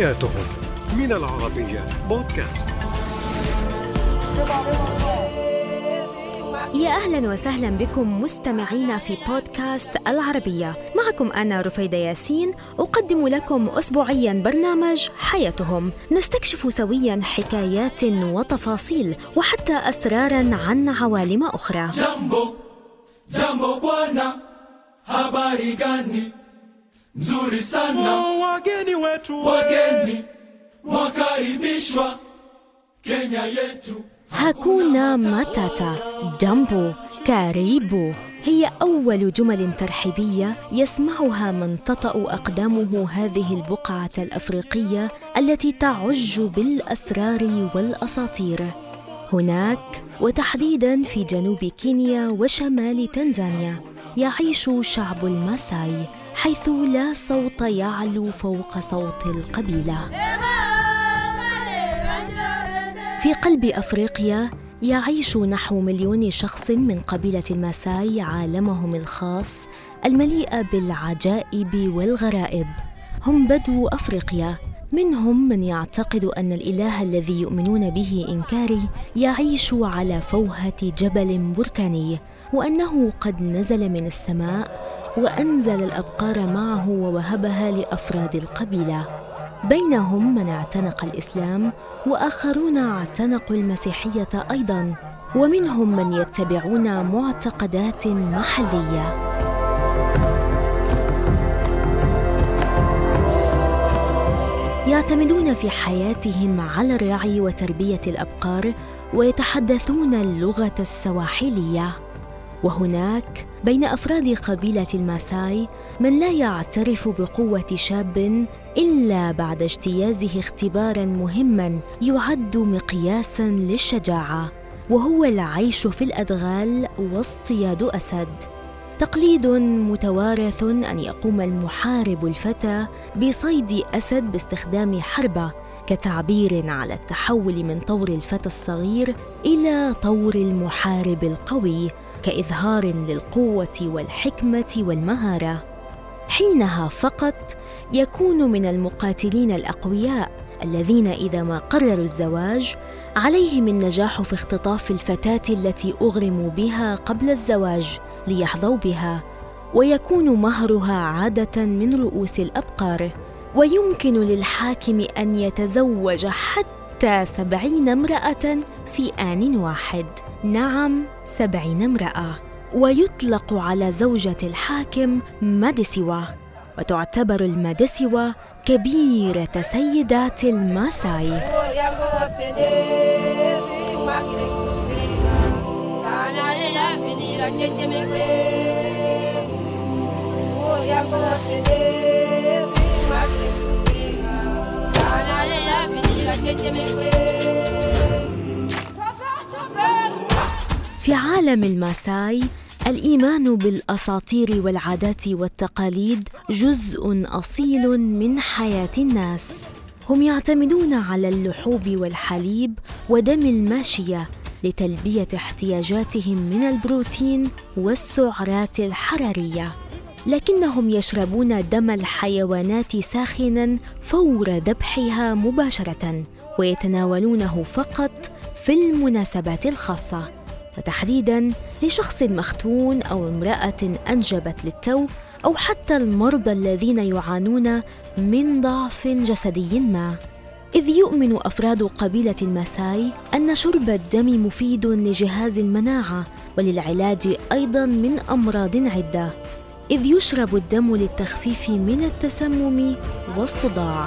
حياتهم من العربية بودكاست. يا أهلا وسهلا بكم مستمعينا في بودكاست العربية. معكم أنا رفيدة ياسين أقدم لكم أسبوعيا برنامج حياتهم. نستكشف سويا حكايات وتفاصيل وحتى أسرارا عن عوالم أخرى. bwana, habari gani? Nzuri sana, wageni wetu wageni mwakaribishwa. Kenya yetu. hakuna matata jambo karibu هي أول جمل ترحيبية يسمعها من تطأ أقدامه هذه البقعة الأفريقية التي تعج بالأسرار والأساطير هناك وتحديدا في جنوب كينيا وشمال تنزانيا يعيش شعب الماساي حيث لا صوت يعلو فوق صوت القبيلة. في قلب أفريقيا يعيش نحو مليون شخص من قبيلة الماساي عالمهم الخاص المليء بالعجائب والغرائب. هم بدو أفريقيا. منهم من يعتقد أن الإله الذي يؤمنون به إنكاي يعيش على فوهة جبل بركاني وأنه قد نزل من السماء وأنزل الأبقار معه ووهبها لأفراد القبيلة. بينهم من اعتنق الإسلام وآخرون اعتنقوا المسيحية أيضا ومنهم من يتبعون معتقدات محلية. يعتمدون في حياتهم على الرعي وتربية الأبقار ويتحدثون اللغة السواحلية. وهناك بين أفراد قبيلة الماساي من لا يعترف بقوة شاب إلا بعد اجتيازه اختبارا مهما يعد مقياسا للشجاعة وهو العيش في الأدغال واصطياد أسد. تقليد متوارث أن يقوم المحارب الفتى بصيد أسد باستخدام حربة كتعبير على التحول من طور الفتى الصغير إلى طور المحارب القوي. كإظهار للقوة والحكمة والمهارة. حينها فقط يكون من المقاتلين الأقوياء الذين إذا ما قرروا الزواج عليهم النجاح في اختطاف الفتاة التي أغرموا بها قبل الزواج ليحظوا بها ويكون مهرها عادة من رؤوس الأبقار. ويمكن للحاكم أن يتزوج حتى سبعين امرأة في آن واحد. نعم. سبعين امرأة ويطلق على زوجة الحاكم مادسوا وتعتبر المادسوا كبيرة سيدات الماساي في عالم الماساي الإيمان بالأساطير والعادات والتقاليد جزء أصيل من حياة الناس. هم يعتمدون على اللحوم والحليب ودم الماشية لتلبية احتياجاتهم من البروتين والسعرات الحرارية. لكنهم يشربون دم الحيوانات ساخنا فور ذبحها مباشرة ويتناولونه فقط في المناسبات الخاصة. وتحديدا لشخص مختون أو امرأة أنجبت للتو أو حتى المرضى الذين يعانون من ضعف جسدي ما. إذ يؤمن أفراد قبيلة الماساي أن شرب الدم مفيد لجهاز المناعة وللعلاج أيضا من أمراض عدة. إذ يشرب الدم للتخفيف من التسمم والصداع.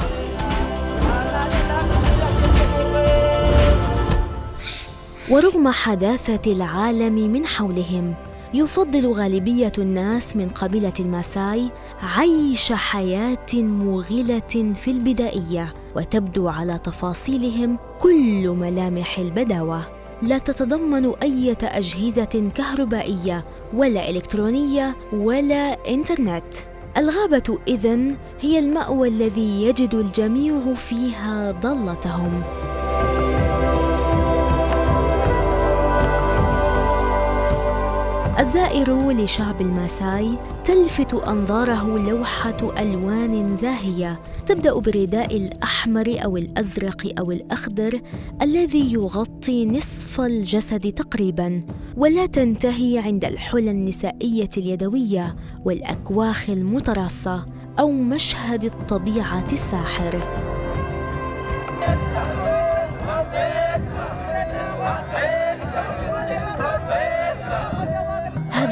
ورغم حداثة العالم من حولهم يفضل غالبية الناس من قبيلة الماساي عيش حياة مغله في البدائية وتبدو على تفاصيلهم كل ملامح البداوة. لا تتضمن أي اجهزه كهربائية ولا إلكترونية ولا إنترنت. الغابة إذن هي المأوى الذي يجد الجميع فيها ضالتهم فالزائر لشعب الماساي تلفت أنظاره لوحة ألوان زاهية تبدأ بالرداء الأحمر أو الأزرق أو الأخضر الذي يغطي نصف الجسد تقريبا ولا تنتهي عند الحلى النسائية اليدوية والأكواخ المتراصة أو مشهد الطبيعة الساحر.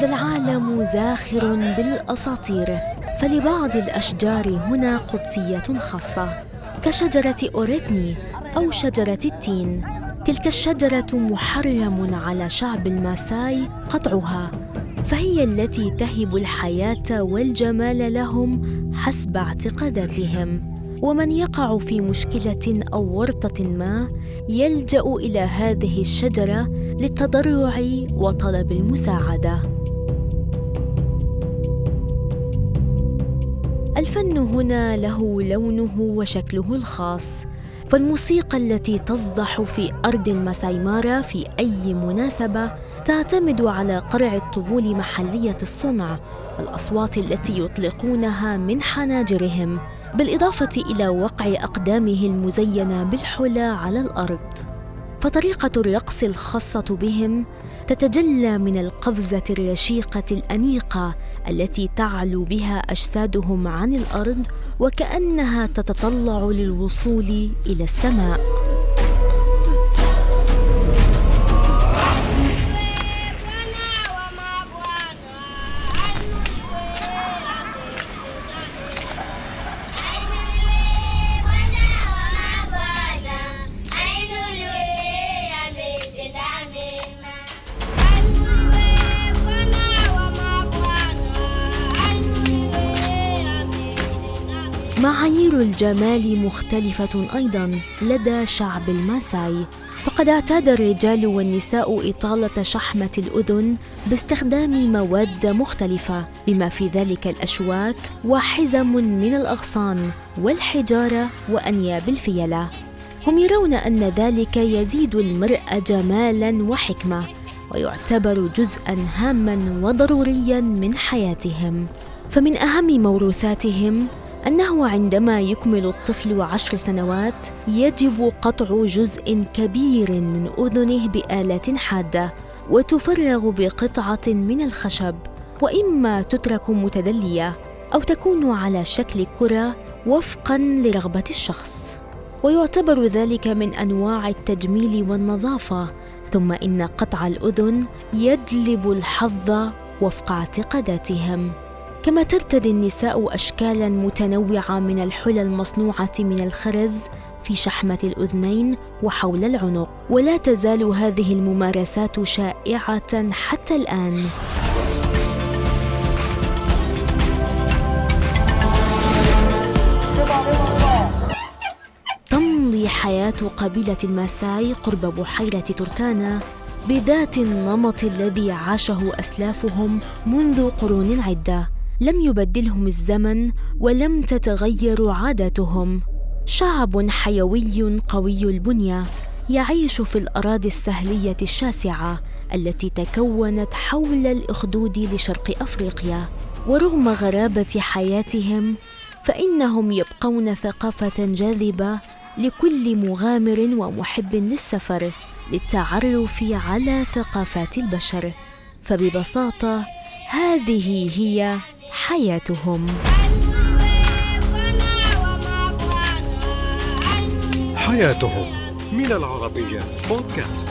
هذا العالم زاخر بالأساطير فلبعض الأشجار هنا قدسية خاصة كشجرة أوريتني أو شجرة التين. تلك الشجرة محرم على شعب الماساي قطعها فهي التي تهب الحياة والجمال لهم حسب اعتقاداتهم. ومن يقع في مشكلة أو ورطة ما يلجأ إلى هذه الشجرة للتضرع وطلب المساعدة. الفن هنا له لونه وشكله الخاص. فالموسيقى التي تصدح في أرض المسايمارا في أي مناسبة تعتمد على قرع الطبول محلية الصنع والأصوات التي يطلقونها من حناجرهم بالإضافة إلى وقع أقدامه المزينة بالحلى على الأرض. فطريقة الرقص الخاصة بهم تتجلى من القفزة الرشيقة الأنيقة التي تعلو بها أجسادهم عن الأرض وكأنها تتطلع للوصول إلى السماء. معايير الجمال مختلفة أيضا لدى شعب الماساي. فقد اعتاد الرجال والنساء إطالة شحمة الأذن باستخدام مواد مختلفة بما في ذلك الأشواك وحزم من الأغصان والحجارة وأنياب الفيلة. هم يرون أن ذلك يزيد المرء جمالا وحكمة ويعتبر جزءا هاما وضروريا من حياتهم. فمن أهم موروثاتهم أنه عندما يكمل الطفل عشر سنوات يجب قطع جزء كبير من أذنه بآلة حادة وتفرغ بقطعة من الخشب وإما تترك متدلية أو تكون على شكل كرة وفقا لرغبة الشخص. ويعتبر ذلك من أنواع التجميل والنظافة ثم إن قطع الأذن يجلب الحظ وفق اعتقاداتهم. كما ترتدي النساء اشكالا متنوعة من الحلى المصنوعة من الخرز في شحمة الأذنين وحول العنق. ولا تزال هذه الممارسات شائعة حتى الآن. تمضي حياة قبيلة الماساي قرب بحيرة تركانا بذات النمط الذي عاشه أسلافهم منذ قرون عده لم يبدلهم الزمن ولم تتغير عاداتهم. شعب حيوي قوي البنية يعيش في الأراضي السهلية الشاسعة التي تكونت حول الأخدود لشرق أفريقيا. ورغم غرابة حياتهم فإنهم يبقون ثقافة جاذبة لكل مغامر ومحب للسفر للتعرف على ثقافات البشر. فببساطة هذه هي حياتهم. حياتهم من العربية بودكاست.